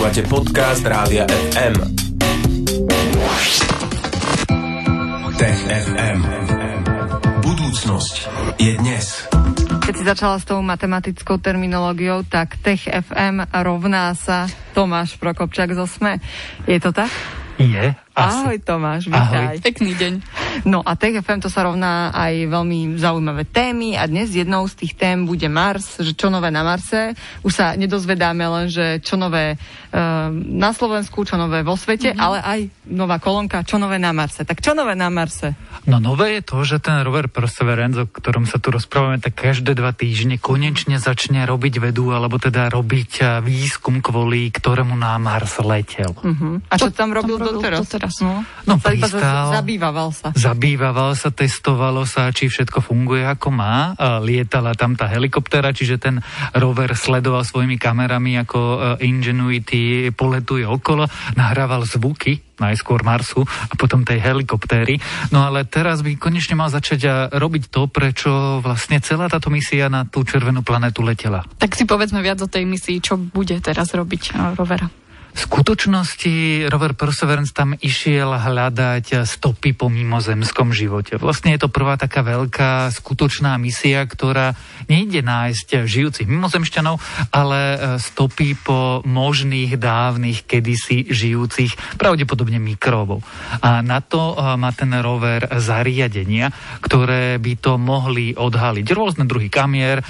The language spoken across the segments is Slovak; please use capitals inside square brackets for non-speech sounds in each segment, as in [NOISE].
Počúvate podcast Rádia FM. Tech FM. Budúcnosť je dnes. Keď si začala s tou matematickou terminológiou, tak Tech FM rovná sa Tomáš Prokopčák zo SME. Je to tak? Je. Asi. Ahoj Tomáš, vítaj. Ahoj. Pekný deň. No a Tech FM to sa rovná aj veľmi zaujímavé témy a dnes jednou z tých tém bude Mars, že čo nové na Marse. Už sa nedozvedáme len, že čo nové uh, na Slovensku, čo nové vo svete, mm-hmm. ale aj nová kolónka, čo nové na Marse. Tak čo nové na Marse? No nové je to, že ten rover Perseverance, o ktorom sa tu rozprávame, tak každé dva týždne konečne začne robiť vedu, alebo teda robiť eh, výskum, kvôli ktorému na Mars letel. Uh-huh. A čo tam robil, tam robil doteraz? doteraz? No, no sa pristal, zabývaval sa. Zabývaval sa, testovalo sa, či všetko funguje ako má. Lietala tam tá helikoptéra, čiže ten rover sledoval svojimi kamerami, ako eh, Ingenuity poletuje okolo, nahrával zvuky najskôr Marsu a potom tej helikoptéry. No ale teraz by konečne mal začať a robiť to, prečo vlastne celá táto misia na tú červenú planetu letela. Tak si povedzme viac o tej misii, čo bude teraz robiť rovera. V skutočnosti rover Perseverance tam išiel hľadať stopy po mimozemskom živote. Vlastne je to prvá taká veľká skutočná misia, ktorá nejde nájsť žijúcich mimozemšťanov, ale e, stopy po možných dávnych kedysi žijúcich pravdepodobne mikróbov. A na to e, má ten rover zariadenia, ktoré by to mohli odhaliť. Rôzne druhy kamier, e,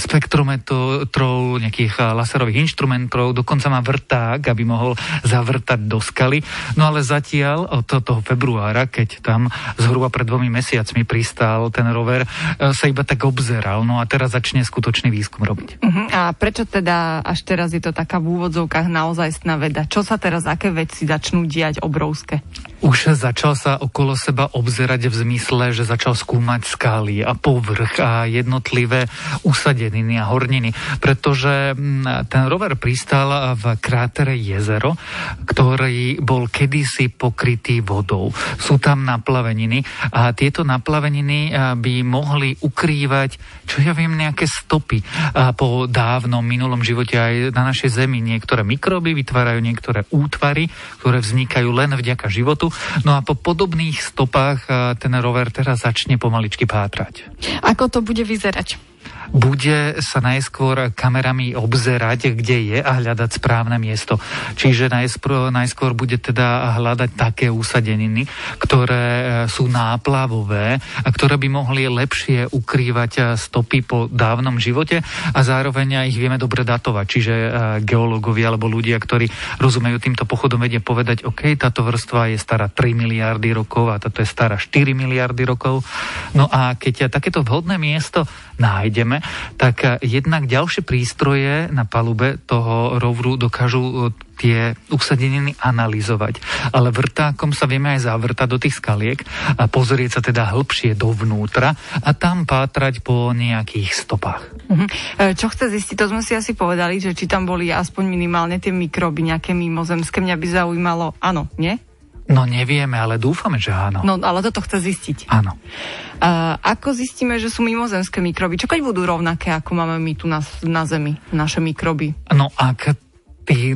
spektrometrov, nejakých laserových inštrumentov, dokonca má vrtá tak, aby mohol zavrtať do skaly. No ale zatiaľ od toho februára, keď tam zhruba pred dvomi mesiacmi pristál ten rover, e, sa iba tak obzeral. No a teraz začne skutočný výskum robiť. Uh-huh. A prečo teda až teraz je to taká v úvodzovkách naozajstná veda? Čo sa teraz, aké veci začnú diať obrovské? Už začal sa okolo seba obzerať v zmysle, že začal skúmať skály a povrch a jednotlivé usadeniny a horniny, pretože mm, ten rover pristal v krátere jezero, ktorý bol kedysi pokrytý vodou. Sú tam naplaveniny a tieto naplaveniny by mohli ukrývať, čo ja viem, nejaké stopy po dávnom minulom živote aj na našej Zemi. Niektoré mikroby vytvárajú niektoré útvary, ktoré vznikajú len vďaka životu No a po podobných stopách ten rover teraz začne pomaličky pátrať. Ako to bude vyzerať? Bude sa najskôr kamerami obzerať, kde je a hľadať správne miesto. Čiže najskôr, najskôr bude teda hľadať také úsadeniny, ktoré e, sú náplavové a ktoré by mohli lepšie ukrývať e, stopy po dávnom živote a zároveň ich vieme dobre datovať. Čiže e, geológovia alebo ľudia, ktorí rozumejú týmto pochodom, vedia povedať, OK, táto vrstva je stará 3 miliardy rokov a táto je stará 4 miliardy rokov. No a keď takéto vhodné miesto nájdeme, tak eh, jednak ďalšie prístroje na palube toho rovru dokážu eh, tie usadeniny analyzovať. Ale vrtákom sa vieme aj zavrtať do tých skaliek a pozrieť sa teda hĺbšie dovnútra a tam pátrať po nejakých stopách. Uh-huh. Čo chce zistiť, to sme si asi povedali, že či tam boli aspoň minimálne tie mikroby, nejaké mimozemské. Mňa by zaujímalo, áno, nie? No nevieme, ale dúfame, že áno. No ale toto chce zistiť. Áno. Uh, ako zistíme, že sú mimozemské mikroby? Čo keď budú rovnaké, ako máme my tu na, na Zemi, naše mikroby? No ak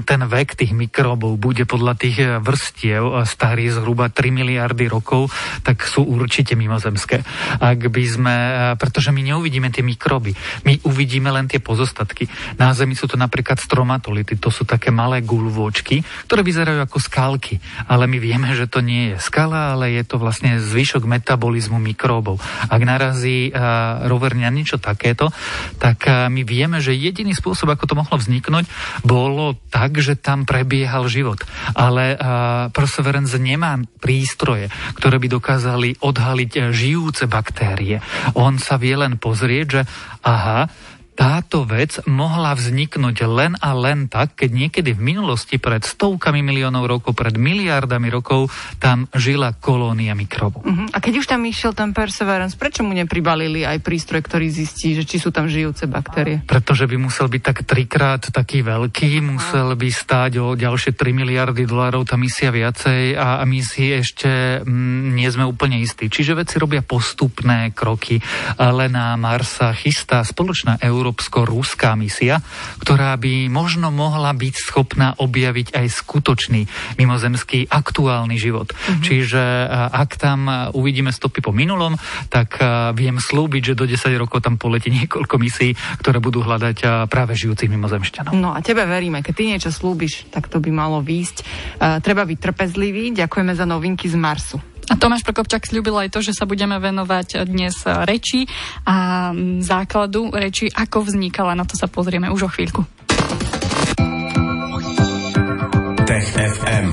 ten vek tých mikróbov bude podľa tých eh, vrstiev eh, starý zhruba 3 miliardy rokov, tak sú určite mimozemské. Ak by sme, eh, pretože my neuvidíme tie mikróby, my uvidíme len tie pozostatky. Na Zemi sú to napríklad stromatolity, to sú také malé gulvočky, ktoré vyzerajú ako skalky, ale my vieme, že to nie je skala, ale je to vlastne zvyšok metabolizmu mikróbov. Ak narazí uh, rover na niečo takéto, tak my vieme, že jediný spôsob, ako to mohlo vzniknúť, bolo tak, že tam prebiehal život. Ale uh, Perseverance nemá prístroje, ktoré by dokázali odhaliť uh, žijúce baktérie. On sa vie len pozrieť, že aha, táto vec mohla vzniknúť len a len tak, keď niekedy v minulosti pred stovkami miliónov rokov, pred miliardami rokov tam žila kolónia mikrobov. Uh-huh. A keď už tam išiel ten Perseverance, prečo mu nepribalili aj prístroj, ktorý zistí, že či sú tam žijúce baktérie? Pretože by musel byť tak trikrát taký veľký, musel by stáť o ďalšie 3 miliardy dolárov tá misia viacej a, a my si ešte mm, nie sme úplne istí. Čiže veci robia postupné kroky, ale na Marsa chystá spoločná Európa európsko-ruská misia, ktorá by možno mohla byť schopná objaviť aj skutočný mimozemský aktuálny život. Mm-hmm. Čiže ak tam uvidíme stopy po minulom, tak viem slúbiť, že do 10 rokov tam poletí [LAUGHS] niekoľko misií, ktoré budú hľadať práve žijúcich mimozemšťanov. No a tebe veríme, keď ty niečo slúbiš, tak to by malo výjsť. Uh, treba byť trpezlivý. Ďakujeme za novinky z Marsu. A Tomáš Prokopčak slúbil aj to, že sa budeme venovať dnes reči a základu reči, ako vznikala. Na to sa pozrieme už o chvíľku. Tech FM.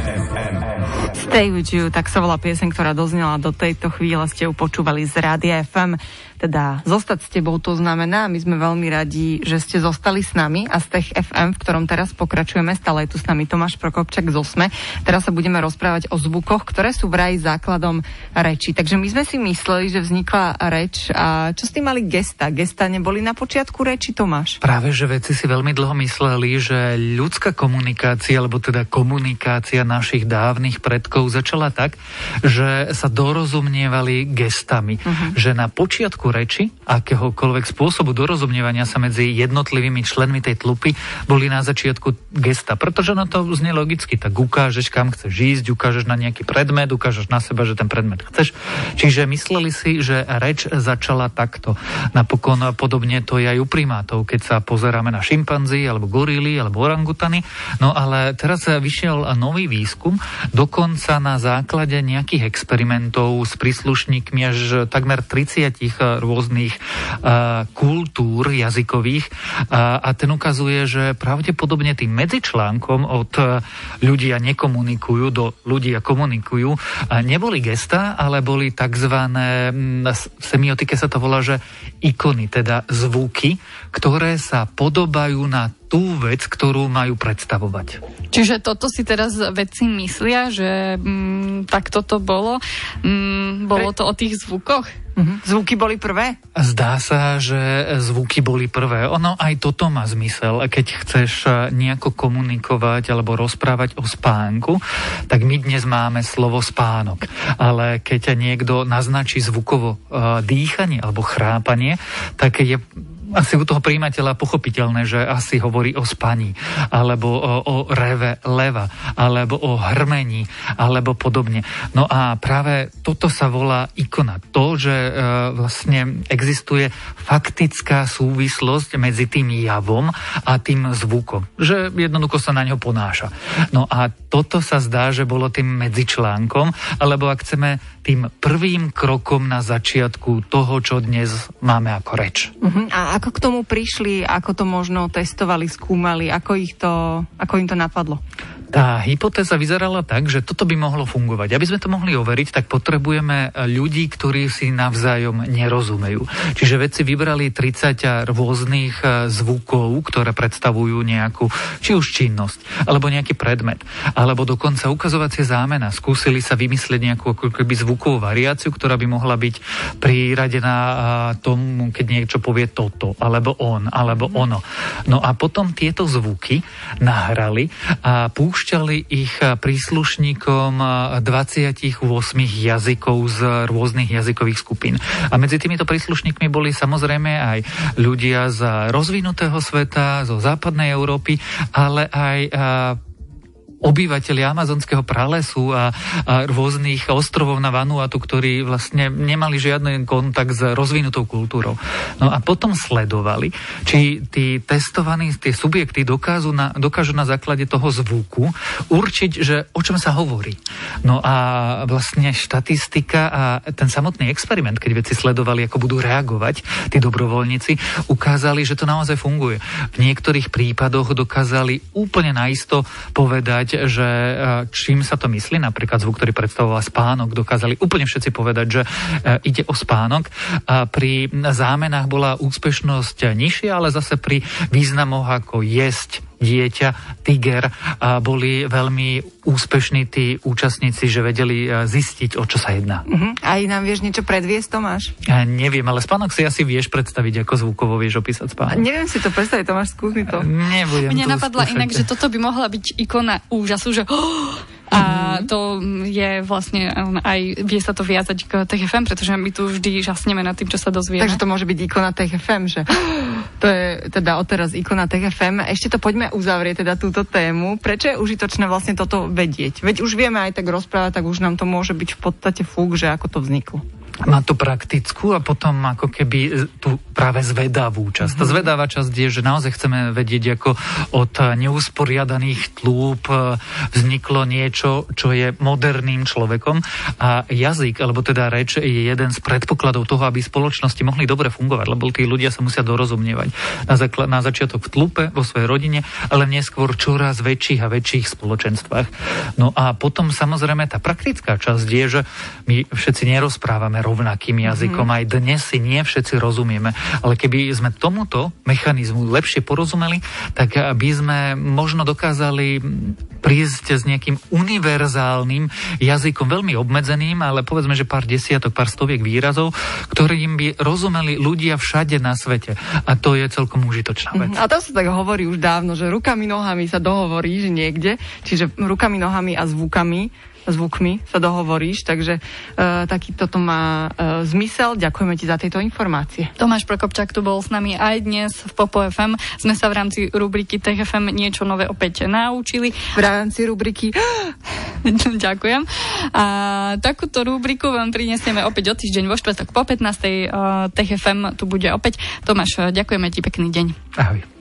Stay with you, tak sa volá piesen, ktorá doznela do tejto chvíle, ste ju počúvali z Rádia FM teda zostať s tebou, to znamená, my sme veľmi radi, že ste zostali s nami a z Tech FM, v ktorom teraz pokračujeme, stále je tu s nami Tomáš Prokopčak z Osme. Teraz sa budeme rozprávať o zvukoch, ktoré sú vraj základom reči. Takže my sme si mysleli, že vznikla reč a čo s tým mali gesta? Gesta neboli na počiatku reči, Tomáš? Práve, že veci si veľmi dlho mysleli, že ľudská komunikácia, alebo teda komunikácia našich dávnych predkov začala tak, že sa dorozumnievali gestami. Uh-huh. Že na počiatku reči, akéhokoľvek spôsobu dorozumňovania sa medzi jednotlivými členmi tej tlupy boli na začiatku gesta. Pretože na to znie logicky, tak ukážeš, kam chceš ísť, ukážeš na nejaký predmet, ukážeš na seba, že ten predmet chceš. Čiže mysleli si, že reč začala takto. Napokon podobne to je aj u primátov, keď sa pozeráme na šimpanzi, alebo gorily, alebo orangutany. No ale teraz vyšiel nový výskum, dokonca na základe nejakých experimentov s príslušníkmi až takmer 30 rôznych uh, kultúr jazykových uh, a ten ukazuje, že pravdepodobne tým medzičlánkom od ľudia nekomunikujú do ľudia komunikujú neboli gesta, ale boli tzv. v semiotike sa to volá, že ikony, teda zvuky, ktoré sa podobajú na tú vec, ktorú majú predstavovať. Čiže toto si teraz vedci myslia, že mm, tak toto bolo. Mm, bolo to o tých zvukoch? Uh-huh. Zvuky boli prvé? Zdá sa, že zvuky boli prvé. Ono aj toto má zmysel. Keď chceš nejako komunikovať alebo rozprávať o spánku, tak my dnes máme slovo spánok. Ale keď niekto naznačí zvukovo uh, dýchanie alebo chrápanie, tak je asi u toho príjimateľa pochopiteľné, že asi hovorí o spaní, alebo o, o reve leva, alebo o hrmení, alebo podobne. No a práve toto sa volá ikona. To, že e, vlastne existuje faktická súvislosť medzi tým javom a tým zvukom. Že jednoducho sa na ňo ponáša. No a toto sa zdá, že bolo tým medzičlánkom, alebo ak chceme tým prvým krokom na začiatku toho, čo dnes máme ako reč. Uh-huh. A ako k tomu prišli, ako to možno testovali, skúmali, ako, ich to, ako im to napadlo? Tá hypotéza vyzerala tak, že toto by mohlo fungovať. Aby sme to mohli overiť, tak potrebujeme ľudí, ktorí si navzájom nerozumejú. Čiže vedci vybrali 30 rôznych e, zvukov, ktoré predstavujú nejakú, či už činnosť, alebo nejaký predmet, alebo dokonca ukazovacie zámena. Skúsili sa vymyslieť nejakú ako keby zvukovú variáciu, ktorá by mohla byť priradená tomu, keď niečo povie toto, alebo on, alebo ono. No a potom tieto zvuky nahrali a púšťali púšťali ich príslušníkom 28 jazykov z rôznych jazykových skupín. A medzi týmito príslušníkmi boli samozrejme aj ľudia z rozvinutého sveta, zo západnej Európy, ale aj obyvateľi amazonského pralesu a, a rôznych ostrovov na Vanuatu, ktorí vlastne nemali žiadny kontakt s rozvinutou kultúrou. No a potom sledovali, či tí testovaní, tie subjekty dokážu na, dokážu na základe toho zvuku určiť, že o čom sa hovorí. No a vlastne štatistika a ten samotný experiment, keď veci sledovali, ako budú reagovať tí dobrovoľníci, ukázali, že to naozaj funguje. V niektorých prípadoch dokázali úplne naisto povedať, že e, čím sa to myslí, napríklad zvuk, ktorý predstavoval spánok, dokázali úplne všetci povedať, že e, ide o spánok. Pri zámenách bola úspešnosť nižšia, ale zase pri významoch ako jesť, dieťa, tiger boli veľmi úspešní tí účastníci, že vedeli e, zistiť, o čo sa jedná. Uh-huh. Aj nám vieš niečo predviesť, Tomáš? Ja neviem, ale spánok si asi vieš predstaviť, ako zvukovo vieš opísať spánok. A neviem si to predstaviť, Tomáš, skús mi to. Nebudem Mne napadla inak, že toto by mohla byť ikona úžasu, že oh, [GASPS] [GASPS] A mm-hmm. to je vlastne um, aj, vie sa to viazať k TFM, pretože my tu vždy žasneme nad tým, čo sa dozvieme. Takže to môže byť ikona TFM, že [GASPS] to je teda odteraz ikona TFM. Ešte to poďme uzavrieť teda túto tému. Prečo je užitočné vlastne toto vedieť? Veď už vieme aj tak rozprávať, tak už nám to môže byť v podstate fúk, že ako to vzniklo má to praktickú a potom ako keby tú práve zvedavú časť. Tá zvedavá časť je, že naozaj chceme vedieť, ako od neusporiadaných tlúb e, vzniklo niečo, čo je moderným človekom a jazyk, alebo teda reč je jeden z predpokladov toho, aby spoločnosti mohli dobre fungovať, lebo tí ľudia sa musia dorozumievať. Na, zakl- na začiatok v tlupe, vo svojej rodine, ale neskôr čoraz väčších a väčších spoločenstvách. No a potom samozrejme tá praktická časť je, že my všetci nerozprávame rovnakým jazykom. Mm-hmm. Aj dnes si nie všetci rozumieme. Ale keby sme tomuto mechanizmu lepšie porozumeli, tak by sme možno dokázali prísť s nejakým univerzálnym jazykom, veľmi obmedzeným, ale povedzme, že pár desiatok, pár stoviek výrazov, ktorým by rozumeli ľudia všade na svete. A to je celkom užitočná vec. Mm-hmm. A to sa tak hovorí už dávno, že rukami, nohami sa dohovoríš niekde, čiže rukami, nohami a zvukami zvukmi sa dohovoríš, takže uh, taký toto má uh, zmysel. Ďakujeme ti za tieto informácie. Tomáš Prokopčák tu bol s nami aj dnes v Popo FM. Sme sa v rámci rubriky TFM niečo nové opäť naučili. V rámci rubriky [GASPS] Ďakujem. A takúto rubriku vám prinesieme opäť o týždeň vo štvrtok po 15. Uh, TFM tu bude opäť. Tomáš, ďakujeme ti pekný deň. Ahoj.